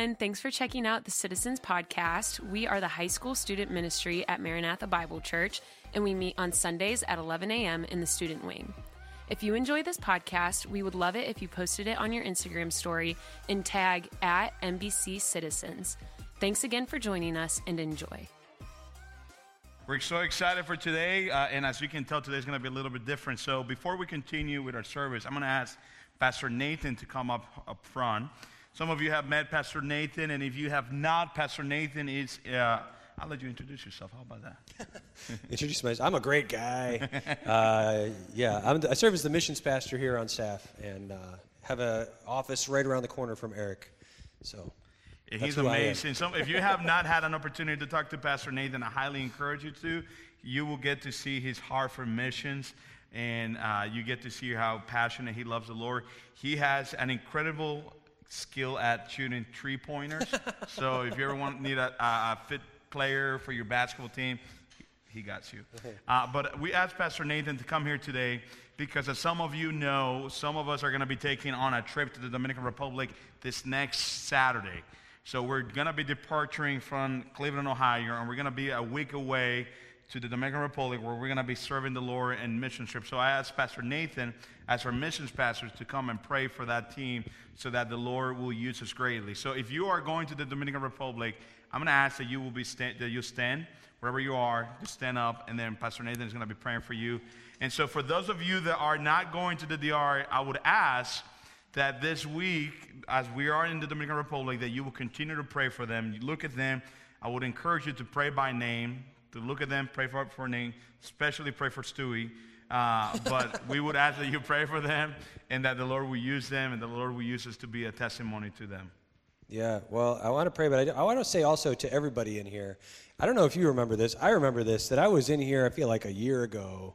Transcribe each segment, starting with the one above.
everyone. Thanks for checking out the Citizens Podcast. We are the high school student ministry at Maranatha Bible Church, and we meet on Sundays at 11 a.m. in the student wing. If you enjoy this podcast, we would love it if you posted it on your Instagram story and tag at MBC Citizens. Thanks again for joining us and enjoy. We're so excited for today, uh, and as you can tell, today's going to be a little bit different. So before we continue with our service, I'm going to ask Pastor Nathan to come up up front. Some of you have met Pastor Nathan, and if you have not, Pastor Nathan is. Uh, I'll let you introduce yourself. How about that? introduce myself. I'm a great guy. Uh, yeah, I'm, i serve as the missions pastor here on staff, and uh, have an office right around the corner from Eric. So. He's amazing. So if you have not had an opportunity to talk to Pastor Nathan, I highly encourage you to. You will get to see his heart for missions and uh, you get to see how passionate he loves the Lord. He has an incredible skill at shooting three pointers. so if you ever want need a, a, fit player for your basketball team, he got you. Uh, but we asked Pastor Nathan to come here today because, as some of you know, some of us are going to be taking on a trip to the Dominican Republic this next Saturday. So we're going to be departing from Cleveland, Ohio, and we're going to be a week away to the Dominican Republic where we're going to be serving the Lord in mission trip. So I asked Pastor Nathan, as our missions pastor, to come and pray for that team so that the Lord will use us greatly. So if you are going to the Dominican Republic, I'm going to ask that you will be sta- that you stand wherever you are, just stand up, and then Pastor Nathan is going to be praying for you. And so for those of you that are not going to the DR, I would ask that this week, as we are in the Dominican Republic, that you will continue to pray for them. You look at them. I would encourage you to pray by name to look at them, pray for, for name, especially pray for Stewie. Uh, but we would ask that you pray for them and that the Lord will use them and the Lord will use us to be a testimony to them. Yeah, well, I want to pray, but I, I want to say also to everybody in here I don't know if you remember this. I remember this that I was in here, I feel like a year ago,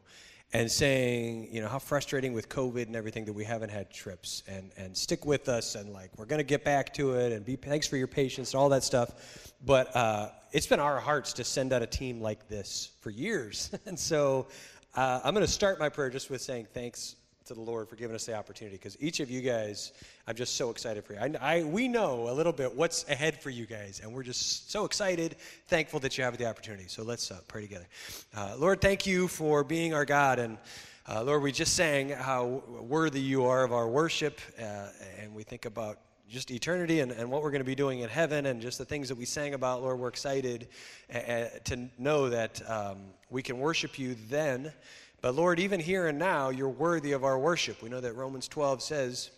and saying, you know, how frustrating with COVID and everything that we haven't had trips and, and stick with us and like, we're going to get back to it and be, thanks for your patience and all that stuff. But uh, it's been our hearts to send out a team like this for years. and so uh, I'm going to start my prayer just with saying thanks to the Lord for giving us the opportunity because each of you guys, I'm just so excited for you. I, I, we know a little bit what's ahead for you guys, and we're just so excited, thankful that you have the opportunity. So let's uh, pray together. Uh, Lord, thank you for being our God. And uh, Lord, we just sang how worthy you are of our worship, uh, and we think about just eternity and, and what we're going to be doing in heaven and just the things that we sang about, Lord, we're excited uh, to know that um, we can worship you then but Lord, even here and now, you're worthy of our worship. We know that Romans 12 says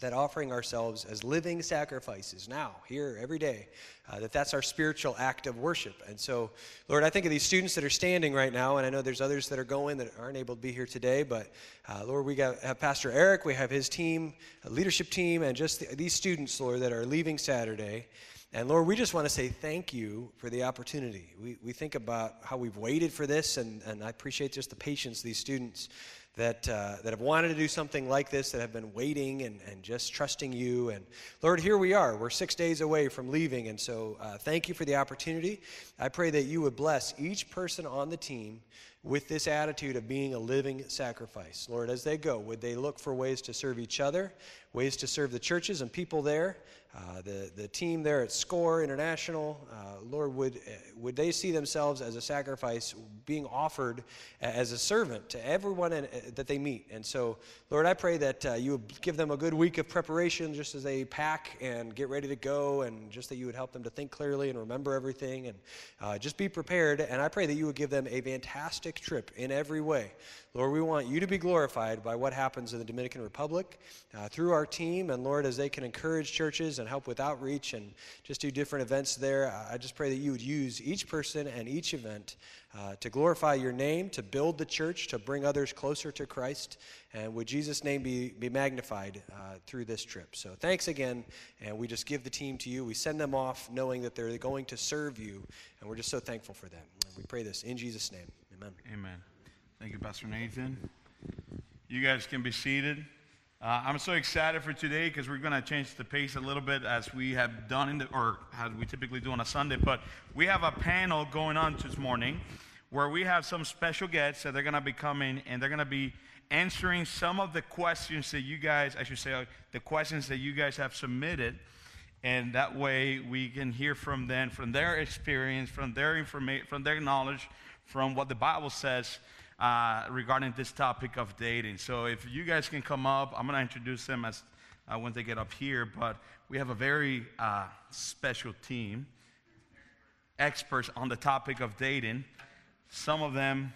that offering ourselves as living sacrifices now, here, every day, uh, that that's our spiritual act of worship. And so, Lord, I think of these students that are standing right now, and I know there's others that are going that aren't able to be here today, but uh, Lord, we got, have Pastor Eric, we have his team, leadership team, and just the, these students, Lord, that are leaving Saturday. And Lord, we just want to say thank you for the opportunity. We, we think about how we've waited for this, and, and I appreciate just the patience these students that, uh, that have wanted to do something like this, that have been waiting and, and just trusting you. And Lord, here we are. We're six days away from leaving. And so uh, thank you for the opportunity. I pray that you would bless each person on the team with this attitude of being a living sacrifice. Lord, as they go, would they look for ways to serve each other, ways to serve the churches and people there? Uh, the, the team there at SCORE International, uh, Lord, would, uh, would they see themselves as a sacrifice being offered as a servant to everyone in, uh, that they meet? And so, Lord, I pray that uh, you would give them a good week of preparation just as they pack and get ready to go, and just that you would help them to think clearly and remember everything and uh, just be prepared. And I pray that you would give them a fantastic trip in every way. Lord, we want you to be glorified by what happens in the Dominican Republic uh, through our team. And Lord, as they can encourage churches and help with outreach and just do different events there, I just pray that you would use each person and each event uh, to glorify your name, to build the church, to bring others closer to Christ. And would Jesus' name be, be magnified uh, through this trip? So thanks again. And we just give the team to you. We send them off knowing that they're going to serve you. And we're just so thankful for them. And we pray this in Jesus' name. Amen. Amen. Thank you, Pastor Nathan. You guys can be seated. Uh, I'm so excited for today because we're going to change the pace a little bit as we have done in the, or as we typically do on a Sunday. But we have a panel going on this morning where we have some special guests that they're going to be coming and they're going to be answering some of the questions that you guys, I should say, uh, the questions that you guys have submitted. and that way we can hear from them, from their experience, from their information, from their knowledge, from what the Bible says uh, regarding this topic of dating. So if you guys can come up, I'm going to introduce them as uh, when they get up here. But we have a very uh, special team, experts on the topic of dating. Some of them.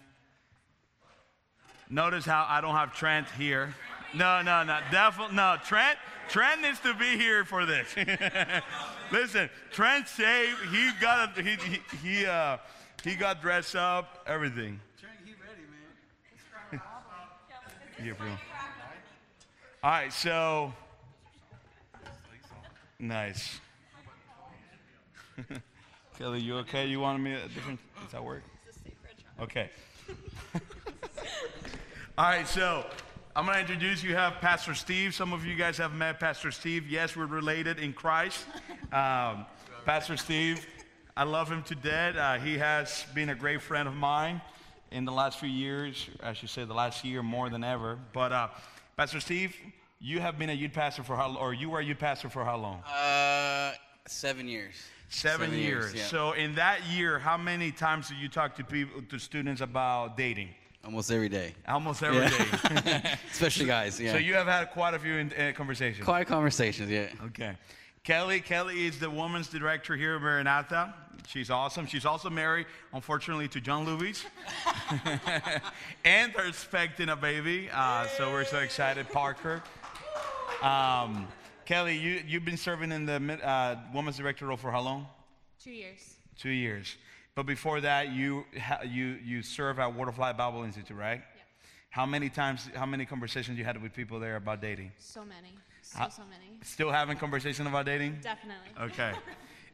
Notice how I don't have Trent here. No, no, no, definitely no. Trent, Trent needs to be here for this. Listen, Trent saved. He got a, he he he, uh, he got dressed up, everything. Trent, he ready, man. Yeah, bro. All right, so nice. Kelly, you okay? You wanted me a different? Does that work? Okay. All right, so I'm going to introduce you. Have Pastor Steve. Some of you guys have met Pastor Steve. Yes, we're related in Christ. Um, Pastor Steve, I love him to death. Uh, he has been a great friend of mine in the last few years. I should say the last year more than ever. But uh, Pastor Steve, you have been a youth pastor for how, long, or you were a youth pastor for how long? Uh, seven years. Seven, years. yeah. So in that year, how many times did you talk to people, to students about dating? Almost every day. Almost every day. Yeah. Especially guys, yeah. So you have had quite a few in, uh, conversations. Quiet conversations, yeah. Okay. Kelly, Kelly is the women's director here at Maranatha. She's awesome. She's also married, unfortunately, to John Luis. and they're expecting a baby. Uh, so we're so excited, Parker. Um, Kelly, you, you've been serving in the uh, women's director role for how long? Two years. Two years. But before that, you, ha- you, you serve at Word of Life Bible Institute, right? Yeah. How many times, how many conversations you had with people there about dating? So many. So, How- so many. Still having conversation about dating? Definitely. Okay.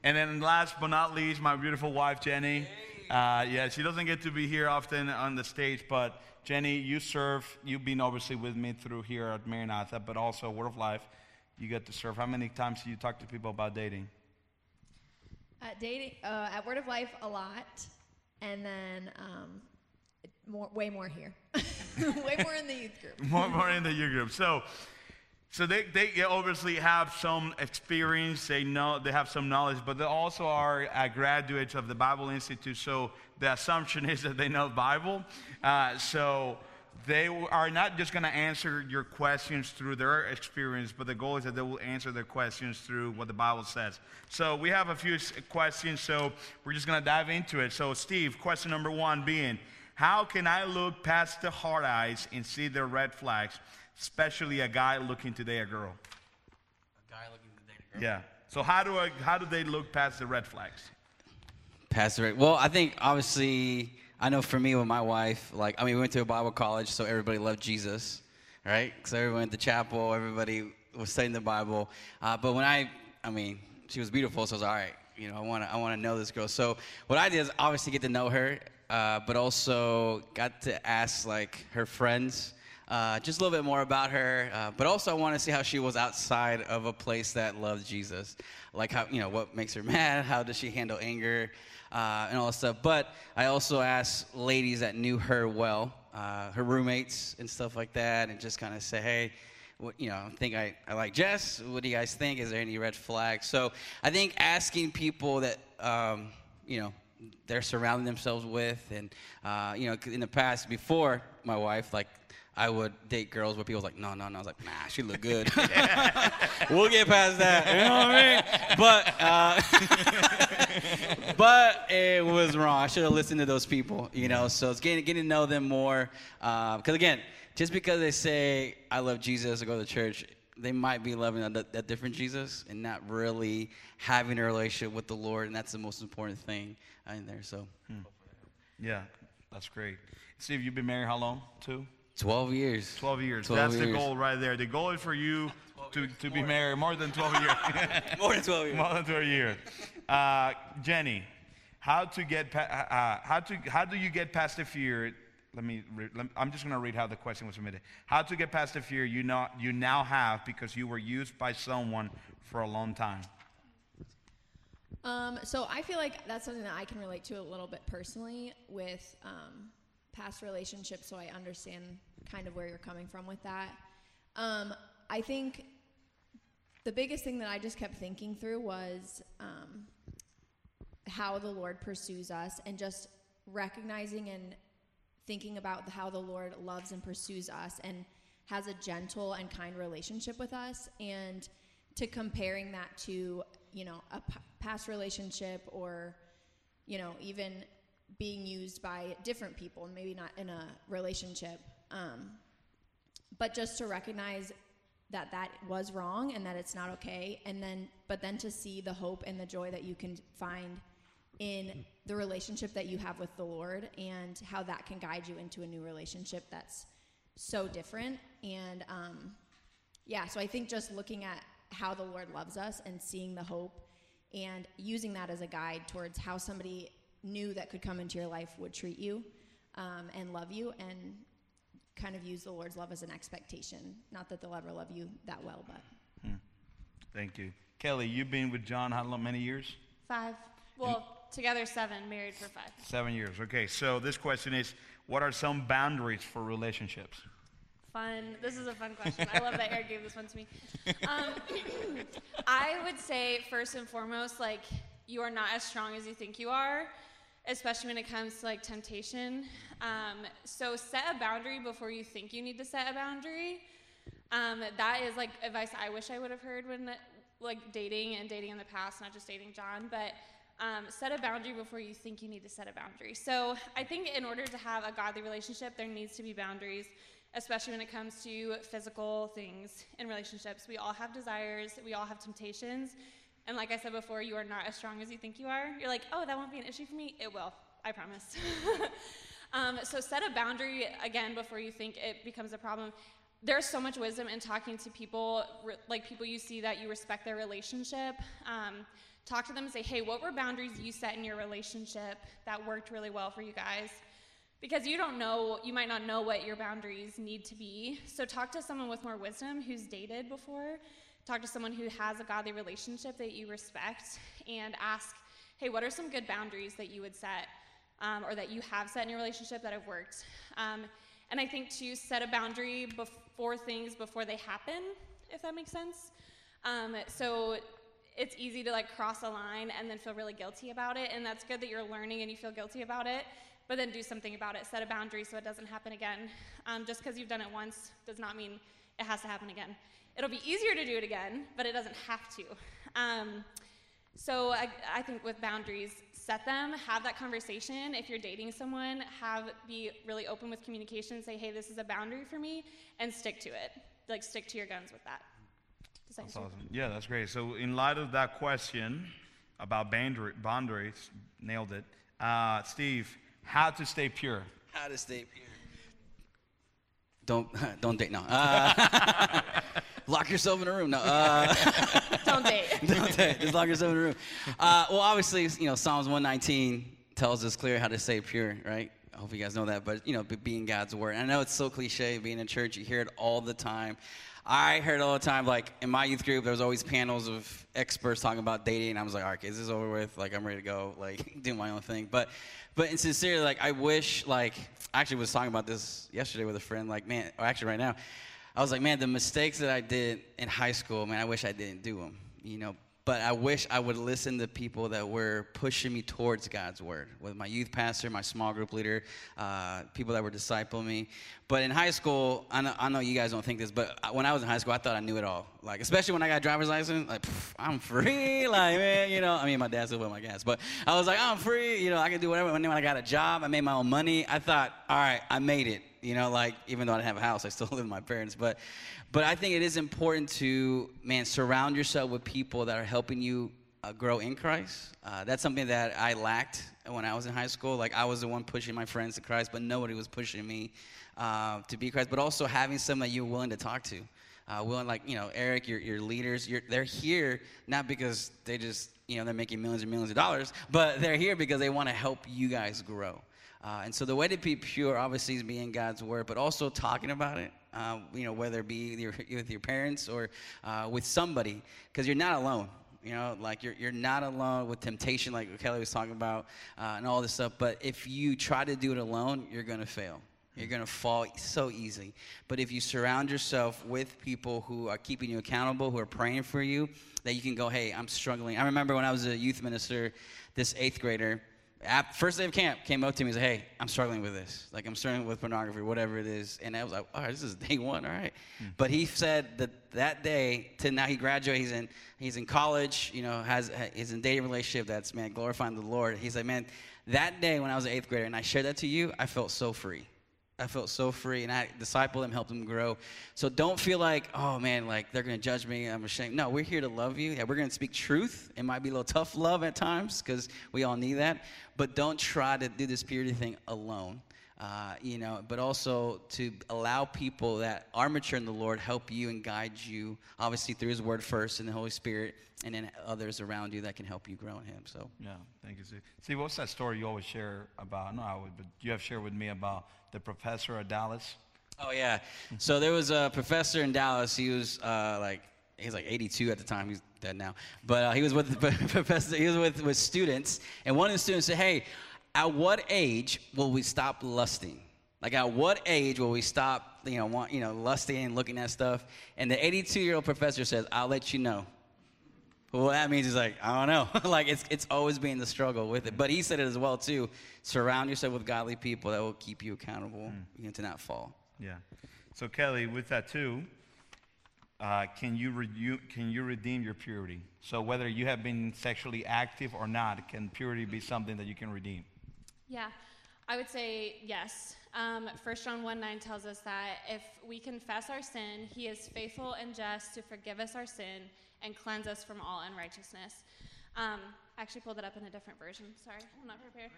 and then last but not least, my beautiful wife, Jenny. Uh, yeah, she doesn't get to be here often on the stage, but Jenny, you serve, you've been obviously with me through here at Maranatha, but also Word of Life. You get to serve. How many times do you talk to people about dating? At dating, uh, at Word of Life, a lot, and then um, more, way more here, way more in the youth group. more, more in the youth group. So, so they, they obviously have some experience. They know they have some knowledge, but they also are uh, graduates of the Bible Institute. So the assumption is that they know Bible. Uh, so they are not just going to answer your questions through their experience, but the goal is that they will answer their questions through what the Bible says. So we have a few questions. So we're just going to dive into it. So Steve, question number one being. How can I look past the hard eyes and see the red flags, especially a guy looking to date a girl? A guy looking to date a girl. Yeah. So how do I, how do they look past the red flags? Pastor Rick. Well, I think obviously, I know for me with my wife, like, I mean, we went to a Bible college, so everybody loved Jesus, right? So everyone went to chapel, everybody was studying the Bible. Uh, but when I, I mean, she was beautiful, so I was all right. You know, I want to, I want to know this girl. So what I did is obviously get to know her, uh, but also got to ask like her friends. Uh, just a little bit more about her, uh, but also I want to see how she was outside of a place that loved Jesus. Like how, you know, what makes her mad? How does she handle anger? Uh, and all that stuff. But I also asked ladies that knew her well, uh, her roommates and stuff like that, and just kind of say, hey, what, you know, I think I, I like Jess. What do you guys think? Is there any red flags? So I think asking people that, um, you know, they're surrounding themselves with, and uh, you know, in the past before my wife, like I would date girls where people was like, no, no, no. I was like, nah, she look good. we'll get past that. You know what I mean? But uh, but it was wrong. I should have listened to those people. You know, so it's getting getting to know them more. Because again, just because they say I love Jesus or go to church, they might be loving a, a different Jesus and not really having a relationship with the Lord, and that's the most important thing in there. So, Yeah, that's great. Steve, you've been married how long? Two? Twelve years. 12 years. 12 that's the goal right there. The goal is for you to, to be married more than 12 years. More than twelve years. more than 12 years. Uh, Jenny, how to get pa- uh, how to how do you get past the fear? Let me. Re- let, I'm just going to read how the question was submitted. How to get past the fear you know you now have because you were used by someone for a long time. Um, so I feel like that's something that I can relate to a little bit personally with um, past relationships, so I understand kind of where you're coming from with that. Um, I think the biggest thing that I just kept thinking through was um, how the Lord pursues us and just recognizing and thinking about how the Lord loves and pursues us and has a gentle and kind relationship with us and to comparing that to you know a p- past relationship or you know even being used by different people and maybe not in a relationship um, but just to recognize that that was wrong and that it's not okay and then but then to see the hope and the joy that you can find in the relationship that you have with the lord and how that can guide you into a new relationship that's so different. And um, yeah so i think just looking at how the lord loves us and seeing the hope and using that as a guide towards how somebody new that could come into your life would treat you um, and love you and kind of use the Lord's love as an expectation. Not that they'll ever love you that well, but. Thank you. Kelly, you've been with John how long, many years? Five. Well, together seven, married for five. Seven years. Okay, so this question is what are some boundaries for relationships? Fun. This is a fun question. I love that Eric gave this one to me. Um, I would say, first and foremost, like, you are not as strong as you think you are, especially when it comes to like temptation. Um, so, set a boundary before you think you need to set a boundary. Um, that is like advice I wish I would have heard when like dating and dating in the past, not just dating John, but um, set a boundary before you think you need to set a boundary. So I think in order to have a godly relationship, there needs to be boundaries, especially when it comes to physical things in relationships. We all have desires, we all have temptations. And like I said before, you are not as strong as you think you are. You're like, oh, that won't be an issue for me. It will, I promise. um, so set a boundary again before you think it becomes a problem there's so much wisdom in talking to people, like people you see that you respect their relationship. Um, talk to them and say, hey, what were boundaries you set in your relationship that worked really well for you guys? Because you don't know, you might not know what your boundaries need to be. So talk to someone with more wisdom who's dated before. Talk to someone who has a godly relationship that you respect and ask, hey, what are some good boundaries that you would set um, or that you have set in your relationship that have worked? Um, and I think to set a boundary before things before they happen, if that makes sense. Um, so it's easy to like cross a line and then feel really guilty about it, and that's good that you're learning and you feel guilty about it. But then do something about it. Set a boundary so it doesn't happen again. Um, just because you've done it once does not mean it has to happen again. It'll be easier to do it again, but it doesn't have to. Um, so I, I think with boundaries, set them, have that conversation. If you're dating someone, have be really open with communication. Say, hey, this is a boundary for me, and stick to it. Like stick to your guns with that. Does that That's answer- awesome. Yeah, that's great. So, in light of that question about boundary, boundaries, nailed it. Uh, Steve, how to stay pure? How to stay pure. Don't don't date now. Uh, lock yourself in a room. No. Uh, Don't date. don't date. Just lock yourself in a room. Uh, well, obviously, you know, Psalms 119 tells us clear how to stay pure, right? I hope you guys know that. But you know, being God's word. And I know it's so cliche. Being in church, you hear it all the time. I heard it all the time. Like in my youth group, there was always panels of experts talking about dating. And I was like, all right, is this over with? Like I'm ready to go. Like do my own thing. But but in sincerely, like I wish, like I actually was talking about this yesterday with a friend. Like man, or actually right now, I was like, man, the mistakes that I did in high school, man, I wish I didn't do them. You know, but I wish I would listen to people that were pushing me towards God's word, with my youth pastor, my small group leader, uh, people that were discipling me. But in high school, I know, I know you guys don't think this, but when I was in high school, I thought I knew it all. Like, especially when I got driver's license, like, pff, I'm free. Like, man, you know, I mean, my dad still put my gas, but I was like, I'm free. You know, I can do whatever. And then when I got a job, I made my own money. I thought, all right, I made it. You know, like even though I didn't have a house, I still live with my parents. But, but I think it is important to, man, surround yourself with people that are helping you uh, grow in Christ. Uh, that's something that I lacked when I was in high school. Like I was the one pushing my friends to Christ, but nobody was pushing me uh, to be Christ. But also having someone that you're willing to talk to. Uh, willing, like you know, Eric, your, your leaders, they're here not because they just you know they're making millions and millions of dollars, but they're here because they want to help you guys grow. Uh, and so the way to be pure, obviously, is being God's word, but also talking about it. Uh, you know, whether it be with your, with your parents or uh, with somebody, because you're not alone. You know, like you're you're not alone with temptation, like Kelly was talking about, uh, and all this stuff. But if you try to do it alone, you're gonna fail. You're going to fall so easily. But if you surround yourself with people who are keeping you accountable, who are praying for you, that you can go, hey, I'm struggling. I remember when I was a youth minister, this eighth grader, first day of camp, came up to me and said, hey, I'm struggling with this. Like, I'm struggling with pornography, whatever it is. And I was like, all right, this is day one, all right. Mm. But he said that that day to now he graduated, he's in, he's in college, you know, has, he's in dating relationship that's, man, glorifying the Lord. He's like, man, that day when I was an eighth grader and I shared that to you, I felt so free. I felt so free, and I discipled him, helped him grow. So don't feel like, oh man, like they're gonna judge me. I'm ashamed. No, we're here to love you. Yeah, we're gonna speak truth. It might be a little tough love at times because we all need that. But don't try to do this purity thing alone. Uh, you know, but also to allow people that are mature in the Lord help you and guide you, obviously through His Word first and the Holy Spirit, and then others around you that can help you grow in Him. So yeah, thank you. See, see what's that story you always share about? No, I would, but you have shared with me about the professor at Dallas. Oh yeah, so there was a professor in Dallas. He was uh, like he's like 82 at the time. He's dead now, but uh, he was with the professor. He was with with students, and one of the students said, "Hey." At what age will we stop lusting? Like at what age will we stop, you know, want, you know, lusting and looking at stuff? And the 82-year-old professor says, "I'll let you know." Well, what that means is like, I don't know. like it's it's always being the struggle with it. But he said it as well too. Surround yourself with godly people that will keep you accountable mm. to not fall. Yeah. So Kelly, with that too, uh, can you re- can you redeem your purity? So whether you have been sexually active or not, can purity be something that you can redeem? Yeah, I would say yes. Um, 1 John 1 9 tells us that if we confess our sin, he is faithful and just to forgive us our sin and cleanse us from all unrighteousness. Um, I actually pulled it up in a different version. Sorry, I'm not prepared.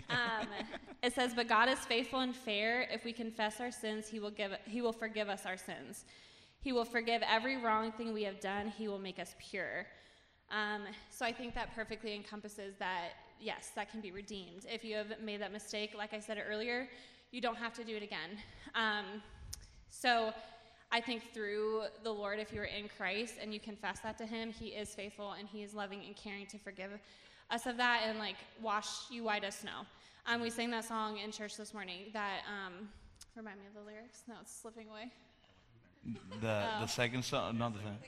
um, it says, "But God is faithful and fair. If we confess our sins, He will give. He will forgive us our sins. He will forgive every wrong thing we have done. He will make us pure." Um, so I think that perfectly encompasses that yes, that can be redeemed. If you have made that mistake, like I said earlier, you don't have to do it again. Um, so I think through the Lord, if you are in Christ and you confess that to Him, He is faithful and He is loving and caring to forgive us of that and like wash you white as snow. Um, we sang that song in church this morning. That um, remind me of the lyrics. No, it's slipping away. The oh. the second song, not the same.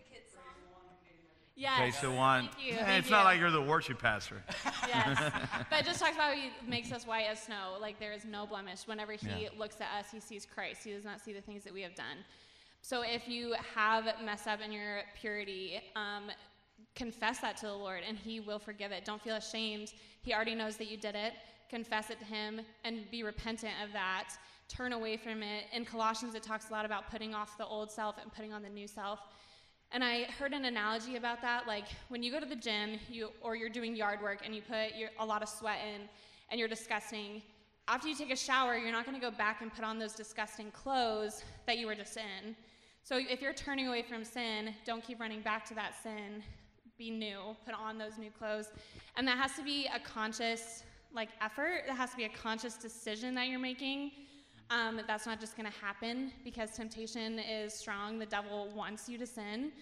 Yes. Okay, so one. Thank you. Thank it's you. not like you're the worship pastor. yes. But it just talks about he makes us white as snow. Like there is no blemish. Whenever he yeah. looks at us, he sees Christ. He does not see the things that we have done. So if you have messed up in your purity, um, confess that to the Lord and he will forgive it. Don't feel ashamed. He already knows that you did it. Confess it to him and be repentant of that. Turn away from it. In Colossians, it talks a lot about putting off the old self and putting on the new self. And I heard an analogy about that, like when you go to the gym, you or you're doing yard work and you put your, a lot of sweat in, and you're disgusting. After you take a shower, you're not going to go back and put on those disgusting clothes that you were just in. So if you're turning away from sin, don't keep running back to that sin. Be new. Put on those new clothes, and that has to be a conscious like effort. That has to be a conscious decision that you're making. Um, that's not just going to happen because temptation is strong. The devil wants you to sin.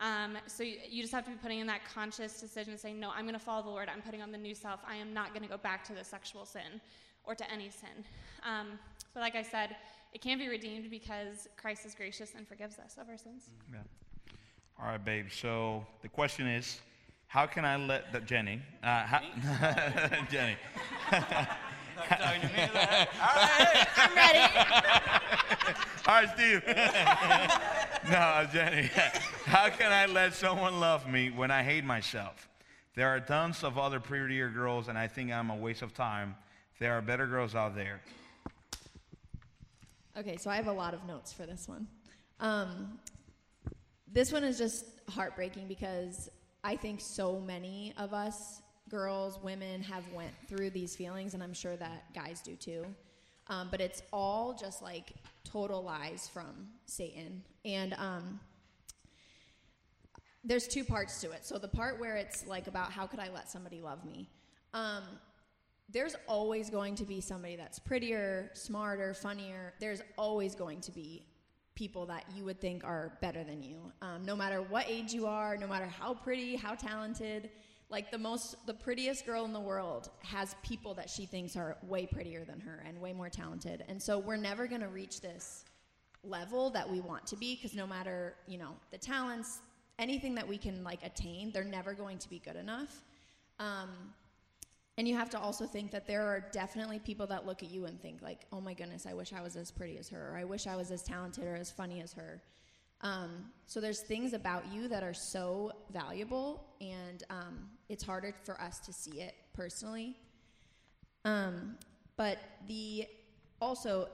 Um, so you, you, just have to be putting in that conscious decision saying, No, I'm going to follow the Lord. I'm putting on the new self. I am not going to go back to the sexual sin or to any sin. Um, but like I said, it can be redeemed because Christ is gracious and forgives us of our sins. Yeah. All right, babe. So the question is, how can I let the Jenny, uh, how, Jenny, All right, I'm ready. All right, Steve. no, Jenny. How can I let someone love me when I hate myself? There are tons of other prettier girls, and I think I'm a waste of time. There are better girls out there. Okay, so I have a lot of notes for this one. Um, this one is just heartbreaking because I think so many of us girls, women have went through these feelings, and I'm sure that guys do too. Um, but it's all just like total lies from Satan. And um, there's two parts to it. So the part where it's like about how could I let somebody love me? Um, there's always going to be somebody that's prettier, smarter, funnier. There's always going to be people that you would think are better than you. Um, no matter what age you are, no matter how pretty, how talented, like the most the prettiest girl in the world has people that she thinks are way prettier than her and way more talented. And so we're never going to reach this level that we want to be because no matter you know the talents anything that we can like attain they're never going to be good enough. Um, and you have to also think that there are definitely people that look at you and think like oh my goodness i wish i was as pretty as her or i wish i was as talented or as funny as her um, so there's things about you that are so valuable, and um, it's harder for us to see it personally. Um, but the also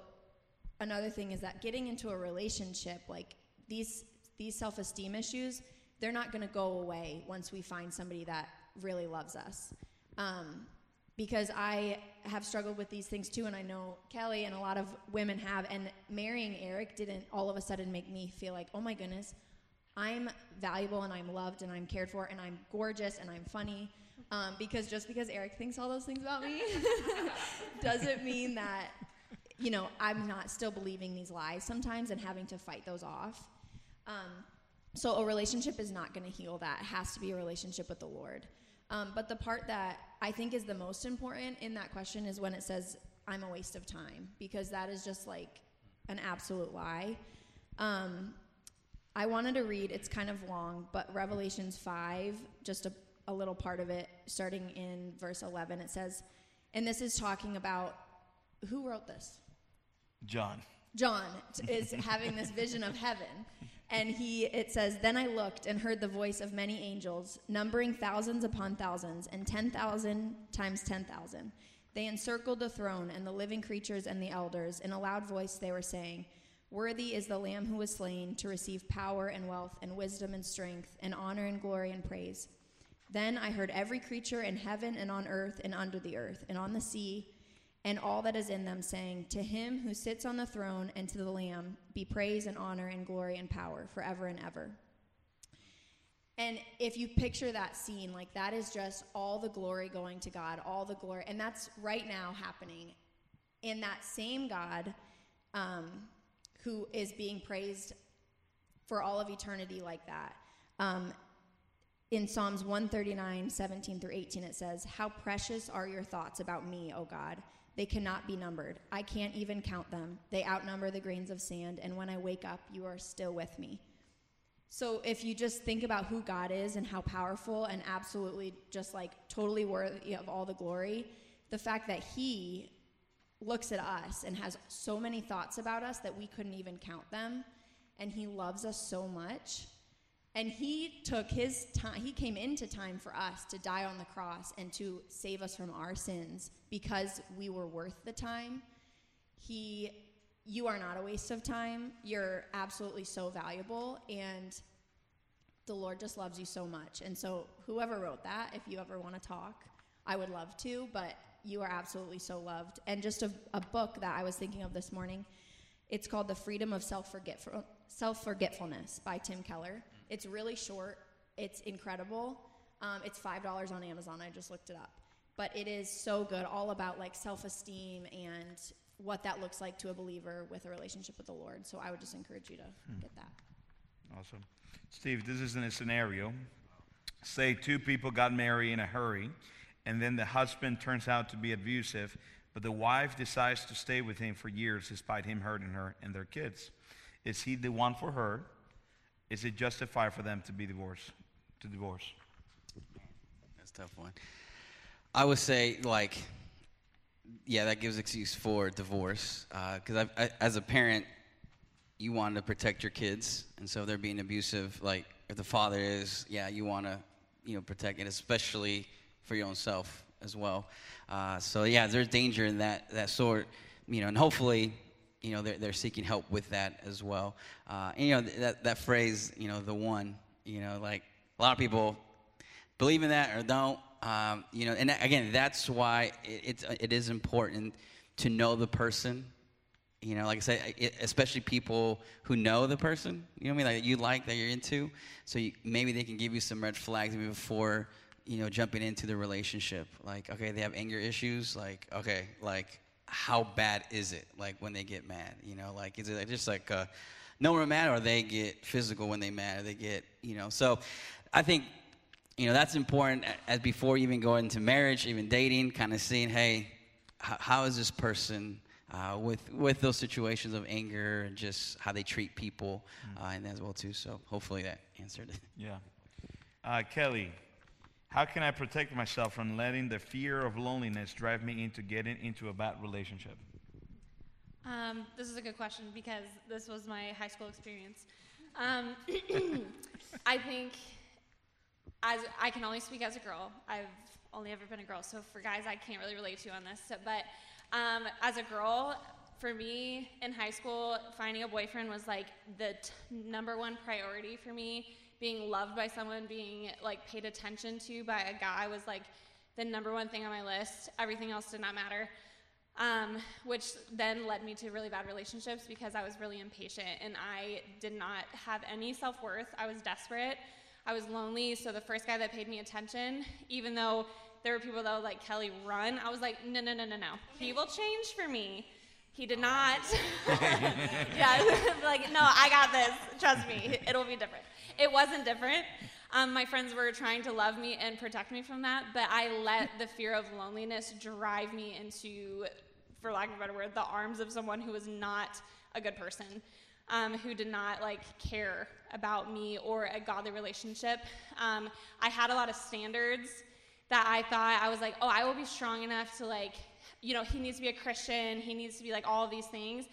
another thing is that getting into a relationship, like these these self-esteem issues, they're not going to go away once we find somebody that really loves us. Because I have struggled with these things too, and I know Kelly and a lot of women have. And marrying Eric didn't all of a sudden make me feel like, oh my goodness, I'm valuable and I'm loved and I'm cared for and I'm gorgeous and I'm funny. Um, because just because Eric thinks all those things about me doesn't mean that, you know, I'm not still believing these lies sometimes and having to fight those off. Um, so a relationship is not going to heal that. It has to be a relationship with the Lord. Um, but the part that I think is the most important in that question is when it says, I'm a waste of time, because that is just like an absolute lie. Um, I wanted to read, it's kind of long, but Revelations 5, just a, a little part of it, starting in verse 11, it says, and this is talking about who wrote this? John. John is having this vision of heaven and he it says then i looked and heard the voice of many angels numbering thousands upon thousands and 10,000 times 10,000 they encircled the throne and the living creatures and the elders. In a loud voice they were saying worthy is the lamb who was slain to receive power and wealth and wisdom and strength and honor and glory and praise. Then i heard every creature in heaven and on earth and under the earth and on the sea and all that is in them, saying, To him who sits on the throne and to the Lamb be praise and honor and glory and power forever and ever. And if you picture that scene, like that is just all the glory going to God, all the glory. And that's right now happening. in that same God um, who is being praised for all of eternity like that. Um, in Psalms 139, 17 through 18, it says, How precious are your thoughts about me, O God. They cannot be numbered. I can't even count them. They outnumber the grains of sand, and when I wake up, you are still with me. So if you just think about who God is and how powerful and absolutely just like totally worthy of all the glory, the fact that He looks at us and has so many thoughts about us that we couldn't even count them, and He loves us so much and he took his time, he came into time for us to die on the cross and to save us from our sins because we were worth the time. He, you are not a waste of time. You're absolutely so valuable. And the Lord just loves you so much. And so, whoever wrote that, if you ever want to talk, I would love to, but you are absolutely so loved. And just a, a book that I was thinking of this morning, it's called The Freedom of Self Forgetfulness by Tim Keller it's really short. It's incredible. Um, it's five dollars on Amazon. I just looked it up, but it is so good. All about like self-esteem and what that looks like to a believer with a relationship with the Lord. So I would just encourage you to hmm. get that. Awesome, Steve. This is in a scenario. Say two people got married in a hurry, and then the husband turns out to be abusive, but the wife decides to stay with him for years despite him hurting her and their kids. Is he the one for her? Is it justified for them to be divorced, to divorce? That's a tough one. I would say, like, yeah, that gives excuse for divorce. Because uh, as a parent, you want to protect your kids, and so if they're being abusive, like if the father is, yeah, you want to, you know, protect it, especially for your own self as well. Uh, so yeah, there's danger in that that sort, you know, and hopefully you know, they're, they're seeking help with that as well. Uh, and, you know, that, that phrase, you know, the one, you know, like a lot of people believe in that or don't. Um, you know, and again, that's why it, it's, it is important to know the person. You know, like I said, it, especially people who know the person, you know what I mean, like you like, that you're into. So you, maybe they can give you some red flags before, you know, jumping into the relationship. Like, okay, they have anger issues. Like, okay, like, how bad is it? Like when they get mad, you know, like is it just like uh, no one mad, or they get physical when they mad, or they get, you know. So I think you know, that's important as before even go into marriage, even dating, kind of seeing, hey, how, how is this person uh, with with those situations of anger and just how they treat people, uh, and as well too. So hopefully that answered it. Yeah. Uh, Kelly, how can I protect myself from letting the fear of loneliness drive me into getting into a bad relationship? Um, this is a good question because this was my high school experience. Um, I think, as I can only speak as a girl. I've only ever been a girl, so for guys, I can't really relate to you on this. So, but um, as a girl, for me in high school, finding a boyfriend was like the t- number one priority for me. Being loved by someone, being like paid attention to by a guy was like the number one thing on my list. Everything else did not matter. Um, which then led me to really bad relationships because I was really impatient and I did not have any self worth. I was desperate. I was lonely. So the first guy that paid me attention, even though there were people that were like, Kelly, run. I was like, no, no, no, no, no. He will change for me. He did not. yeah, like, no, I got this. Trust me, it'll be different. It wasn't different. Um, my friends were trying to love me and protect me from that, but I let the fear of loneliness drive me into, for lack of a better word, the arms of someone who was not a good person, um, who did not like care about me or a godly relationship. Um, I had a lot of standards that I thought I was like, oh, I will be strong enough to like, you know, he needs to be a Christian, he needs to be like all these things.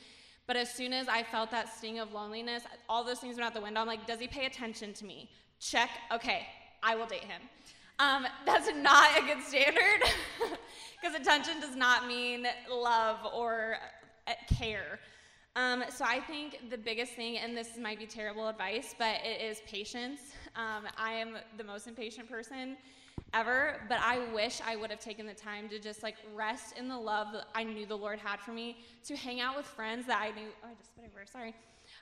But as soon as I felt that sting of loneliness, all those things went out the window. I'm like, does he pay attention to me? Check. Okay, I will date him. Um, that's not a good standard because attention does not mean love or uh, care. Um, so I think the biggest thing, and this might be terrible advice, but it is patience. Um, I am the most impatient person ever, but I wish I would have taken the time to just like rest in the love that I knew the Lord had for me, to hang out with friends that I knew. Oh, I just spit over. Sorry.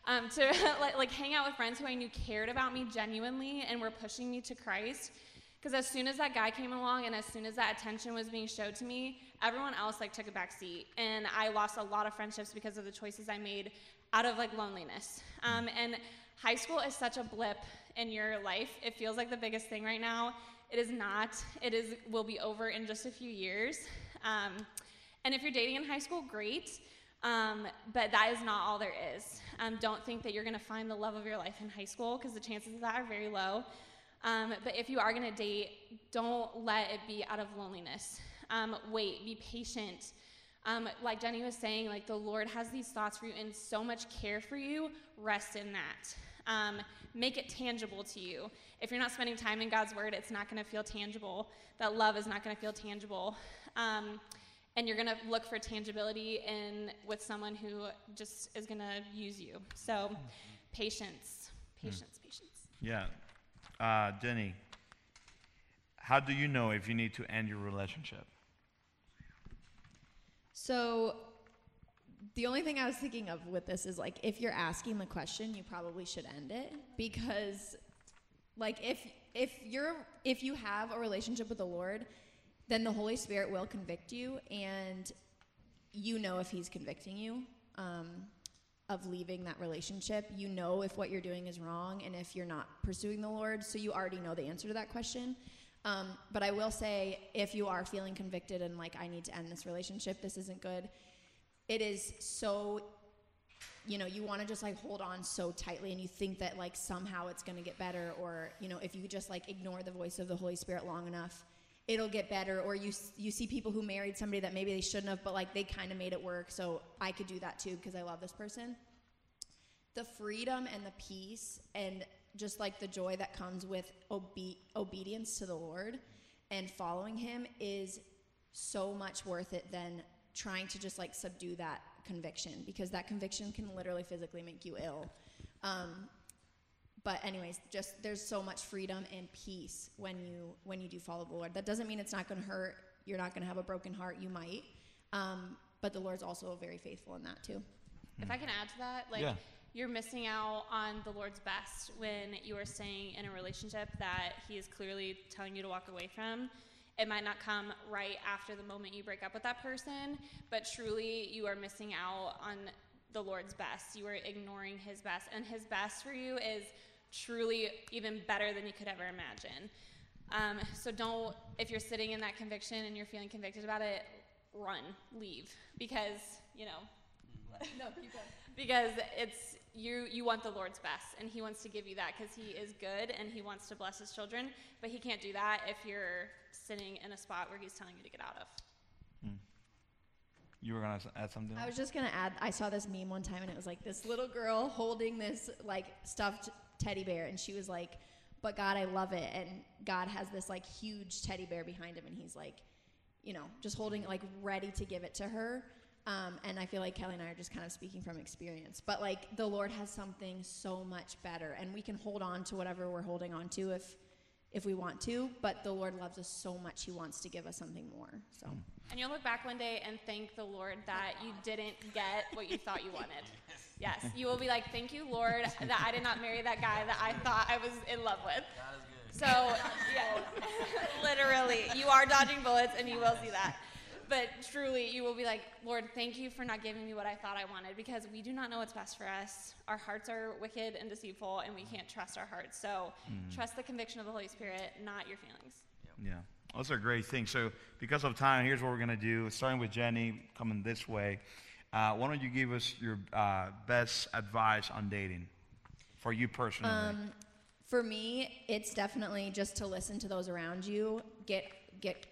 Um, to like, like hang out with friends who I knew cared about me genuinely and were pushing me to Christ. Because as soon as that guy came along and as soon as that attention was being showed to me, everyone else like took a back seat, and I lost a lot of friendships because of the choices I made out of like loneliness. Um, and high school is such a blip in your life. It feels like the biggest thing right now, it is not. It is will be over in just a few years. Um, and if you're dating in high school, great. Um, but that is not all there is. Um, don't think that you're going to find the love of your life in high school because the chances of that are very low. Um, but if you are going to date, don't let it be out of loneliness. Um, wait, be patient. Um, like Jenny was saying, like the Lord has these thoughts for you and so much care for you. Rest in that. Um, make it tangible to you. If you're not spending time in God's Word, it's not going to feel tangible. That love is not going to feel tangible. Um, and you're going to look for tangibility in with someone who just is going to use you. So, patience, patience, patience. Yeah. Uh, Denny, how do you know if you need to end your relationship? So the only thing I was thinking of with this is like if you're asking the question, you probably should end it because like if if you're if you have a relationship with the Lord, then the Holy Spirit will convict you and you know if he's convicting you um, of leaving that relationship. You know if what you're doing is wrong and if you're not pursuing the Lord, so you already know the answer to that question. Um, but I will say, if you are feeling convicted and like, I need to end this relationship, this isn't good, it is so you know you want to just like hold on so tightly and you think that like somehow it's going to get better or you know if you just like ignore the voice of the holy spirit long enough it'll get better or you you see people who married somebody that maybe they shouldn't have but like they kind of made it work so i could do that too because i love this person. The freedom and the peace and just like the joy that comes with obe- obedience to the lord and following him is so much worth it than trying to just like subdue that conviction because that conviction can literally physically make you ill. Um, but anyways, just there's so much freedom and peace when you when you do follow the Lord. That doesn't mean it's not going to hurt. You're not going to have a broken heart. You might, um, but the Lord's also very faithful in that too. If I can add to that, like Yeah. you're missing out on the Lord's best when you are staying in a relationship that He is clearly telling you to walk away from. It might not come right after the moment you break up with that person, but truly you are missing out on the Lord's best. You are ignoring His best, and His best for you is truly even better than you could ever imagine. Um, so don't, if you're sitting in that conviction and you're feeling convicted about it, run, leave, because you know. no, keep going. Because it's you. You want the Lord's best, and He wants to give you that because He is good and He wants to bless His children. But He can't do that if you're sitting in a spot where He's telling you to get out of. Hmm. You were gonna add something. I was just gonna add. I saw this meme one time, and it was like this little girl holding this like stuffed teddy bear, and she was like, "But God, I love it." And God has this like huge teddy bear behind him, and he's like, you know, just holding it like ready to give it to her. Um, and I feel like Kelly and I are just kind of speaking from experience. But like the Lord has something so much better, and we can hold on to whatever we're holding on to if if we want to. But the Lord loves us so much; He wants to give us something more. So. And you'll look back one day and thank the Lord that you didn't get what you thought you wanted. Yes, you will be like, thank you, Lord, that I did not marry that guy that I thought I was in love with. That is good. So, yeah, literally, you are dodging bullets and you will see that. But truly, you will be like, Lord, thank you for not giving me what I thought I wanted because we do not know what's best for us. Our hearts are wicked and deceitful, and we can't trust our hearts. So, trust the conviction of the Holy Spirit, not your feelings. Yeah, those are great things. So, because of time, here's what we're going to do. Starting with Jenny, coming this way. Uh, why don't you give us your uh, best advice on dating for you personally? Um, for me, it's definitely just to listen to those around you, get get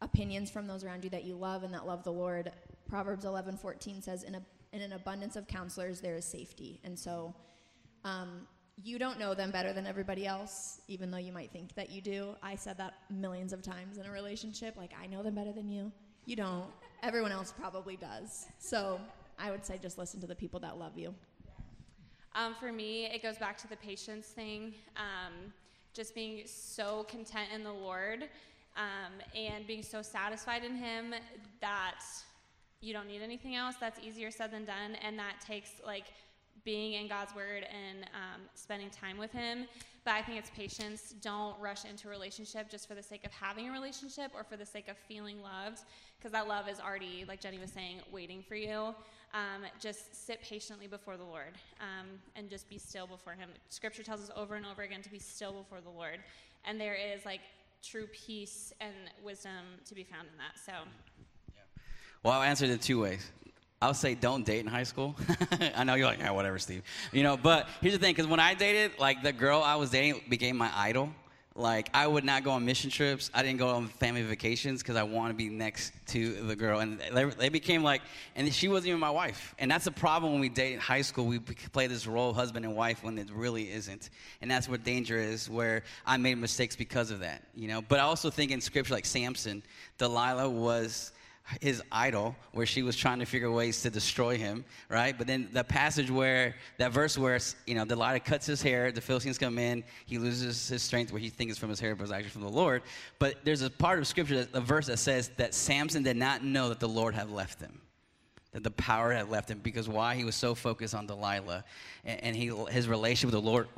opinions from those around you that you love and that love the Lord. Proverbs 11:14 says, "In a in an abundance of counselors there is safety," and so. Um, you don't know them better than everybody else, even though you might think that you do. I said that millions of times in a relationship. Like, I know them better than you. You don't. Everyone else probably does. So I would say just listen to the people that love you. Um, for me, it goes back to the patience thing. Um, just being so content in the Lord um, and being so satisfied in Him that you don't need anything else. That's easier said than done. And that takes like being in God's Word and um, spending time with Him. But I think it's patience. Don't rush into a relationship just for the sake of having a relationship or for the sake of feeling loved, because that love is already, like Jenny was saying, waiting for you. Um, just sit patiently before the Lord um, and just be still before Him. Scripture tells us over and over again to be still before the Lord. And there is like true peace and wisdom to be found in that. So, Well, I'll answer it in two ways. I'll say don't date in high school. I know you're like, yeah, whatever, Steve. You know, but here's the thing, because when I dated, like the girl I was dating became my idol. Like I would not go on mission trips. I didn't go on family vacations because I want to be next to the girl, and they, they became like, and she wasn't even my wife. And that's the problem when we date in high school. We play this role husband and wife when it really isn't, and that's where danger is. Where I made mistakes because of that, you know. But I also think in scripture, like Samson, Delilah was his idol where she was trying to figure ways to destroy him right? But then the passage where that verse where you know delilah cuts his hair the philistines come in he loses his strength where he thinks it's from his hair but it's actually from the lord. But there's a part of scripture that, a verse that says that samson did not know that the lord had left him that the power had left him because why? He was so focused on delilah and, and he his relationship with the lord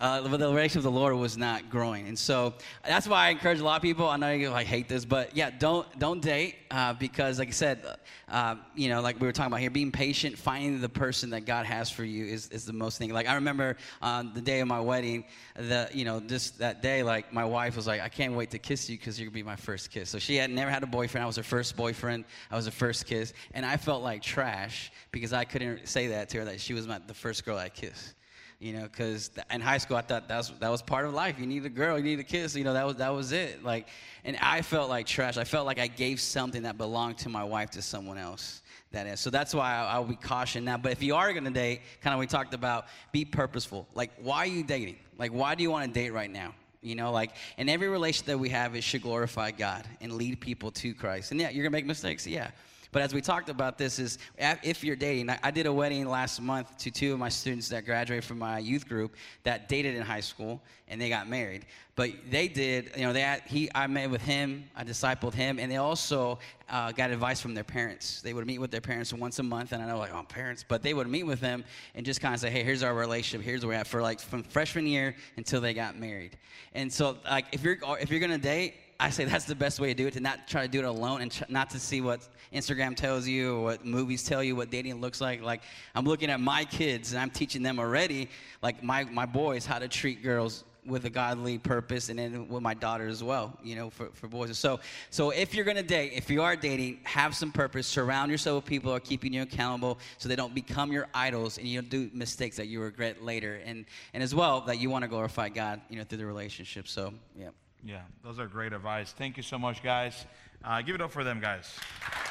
uh, but the relationship with the Lord was not growing, and so that's why I encourage a lot of people. I know you like hate this, but yeah, don't don't date uh, because, like I said, uh, you know, like we were talking about here, being patient, finding the person that God has for you is, is the most thing. Like I remember on the day of my wedding, the you know just that day, like my wife was like, I can't wait to kiss you because you're gonna be my first kiss. So she had never had a boyfriend. I was her first boyfriend. I was her first kiss, and I felt like trash because I couldn't say that to her that she was my, the first girl I kissed you know because in high school i thought that was, that was part of life. You need a girl you need a kiss you know that was, that was it. Like and i felt like trash. I felt like i gave something that belonged to my wife to someone else that is. So that's why I, will be cautioned now. But if you are going to date kind of we talked about be purposeful. Like why are you dating? Like why do you want to date right now? You know like in every relationship that we have it should glorify god and lead people to christ. And yeah you're gonna make mistakes yeah but as we talked about this, is if you're dating, I did a wedding last month to two of my students that graduated from my youth group that dated in high school and they got married. But they did, you know, they had, he, I met with him, I discipled him, and they also uh, got advice from their parents. They would meet with their parents once a month, and I know like, oh, parents, but they would meet with them and just kind of say, hey, here's our relationship, here's where we're at for like from freshman year until they got married. And so, like, if you're if you're gonna date, I say that's the best way to do it, to not try to do it alone and not to see what Instagram tells you or what movies tell you what dating looks like. Like, I'm looking at my kids and I'm teaching them already, like my, my boys, how to treat girls with a godly purpose, and then with my daughter as well. You know, for, for boys. So so if you're gonna date, if you are dating, have some purpose. Surround yourself with people who are keeping you accountable, so they don't become your idols, and you don't do mistakes that you regret later. And and as well that you want to glorify God, you know, through the relationship. So yeah. Yeah, those are great advice. Thank you so much, guys. Uh, give it up for them, guys.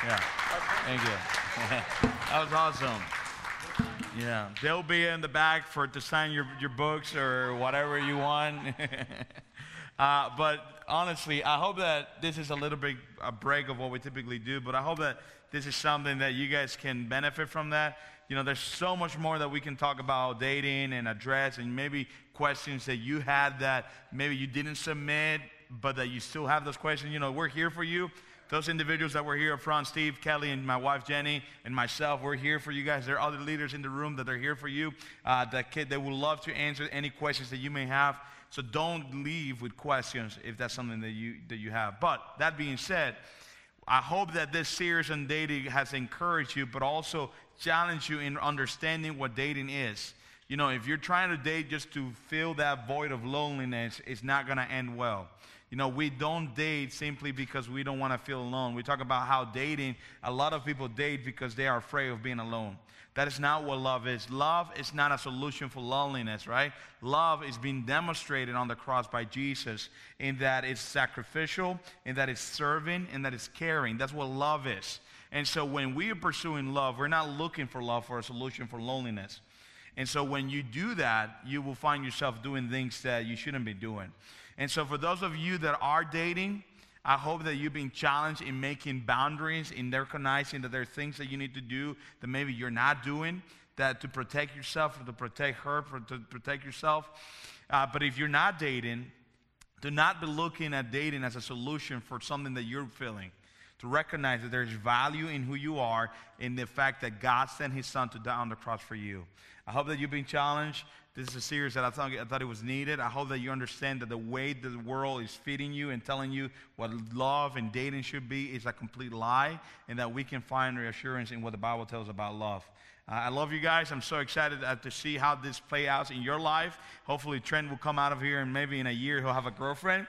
Yeah, thank you. that was awesome. Yeah, they'll be in the back for to sign your, your books or whatever you want. uh, but honestly, I hope that this is a little bit a break of what we typically do. But I hope that this is something that you guys can benefit from that. You know, there's so much more that we can talk about dating and address, and maybe questions that you had that maybe you didn't submit, but that you still have those questions. You know, we're here for you. Those individuals that were here up front, Steve, Kelly, and my wife Jenny, and myself, we're here for you guys. There are other leaders in the room that are here for you. Uh, that kid, they would love to answer any questions that you may have. So don't leave with questions if that's something that you that you have. But that being said, I hope that this series on dating has encouraged you, but also challenged you in understanding what dating is. You know, if you're trying to date just to fill that void of loneliness, it's not going to end well. You know, we don't date simply because we don't want to feel alone. We talk about how dating, a lot of people date because they are afraid of being alone. That is not what love is. Love is not a solution for loneliness, right? Love is being demonstrated on the cross by Jesus in that it's sacrificial, in that it's serving, in that it's caring. That's what love is. And so when we are pursuing love, we're not looking for love for a solution for loneliness. And so when you do that, you will find yourself doing things that you shouldn't be doing. And so for those of you that are dating, I hope that you've been challenged in making boundaries, in recognizing that there are things that you need to do that maybe you're not doing, that to protect yourself, or to protect her, for, to protect yourself. Uh, but if you're not dating, do not be looking at dating as a solution for something that you're feeling. To recognize that there's value in who you are, in the fact that God sent His Son to die on the cross for you. I hope that you've been challenged. This is a series that I thought, I thought it was needed. I hope that you understand that the way the world is feeding you and telling you what love and dating should be is a complete lie, and that we can find reassurance in what the Bible tells about love. Uh, I love you guys. I'm so excited uh, to see how this play out in your life. Hopefully, Trent will come out of here, and maybe in a year he'll have a girlfriend.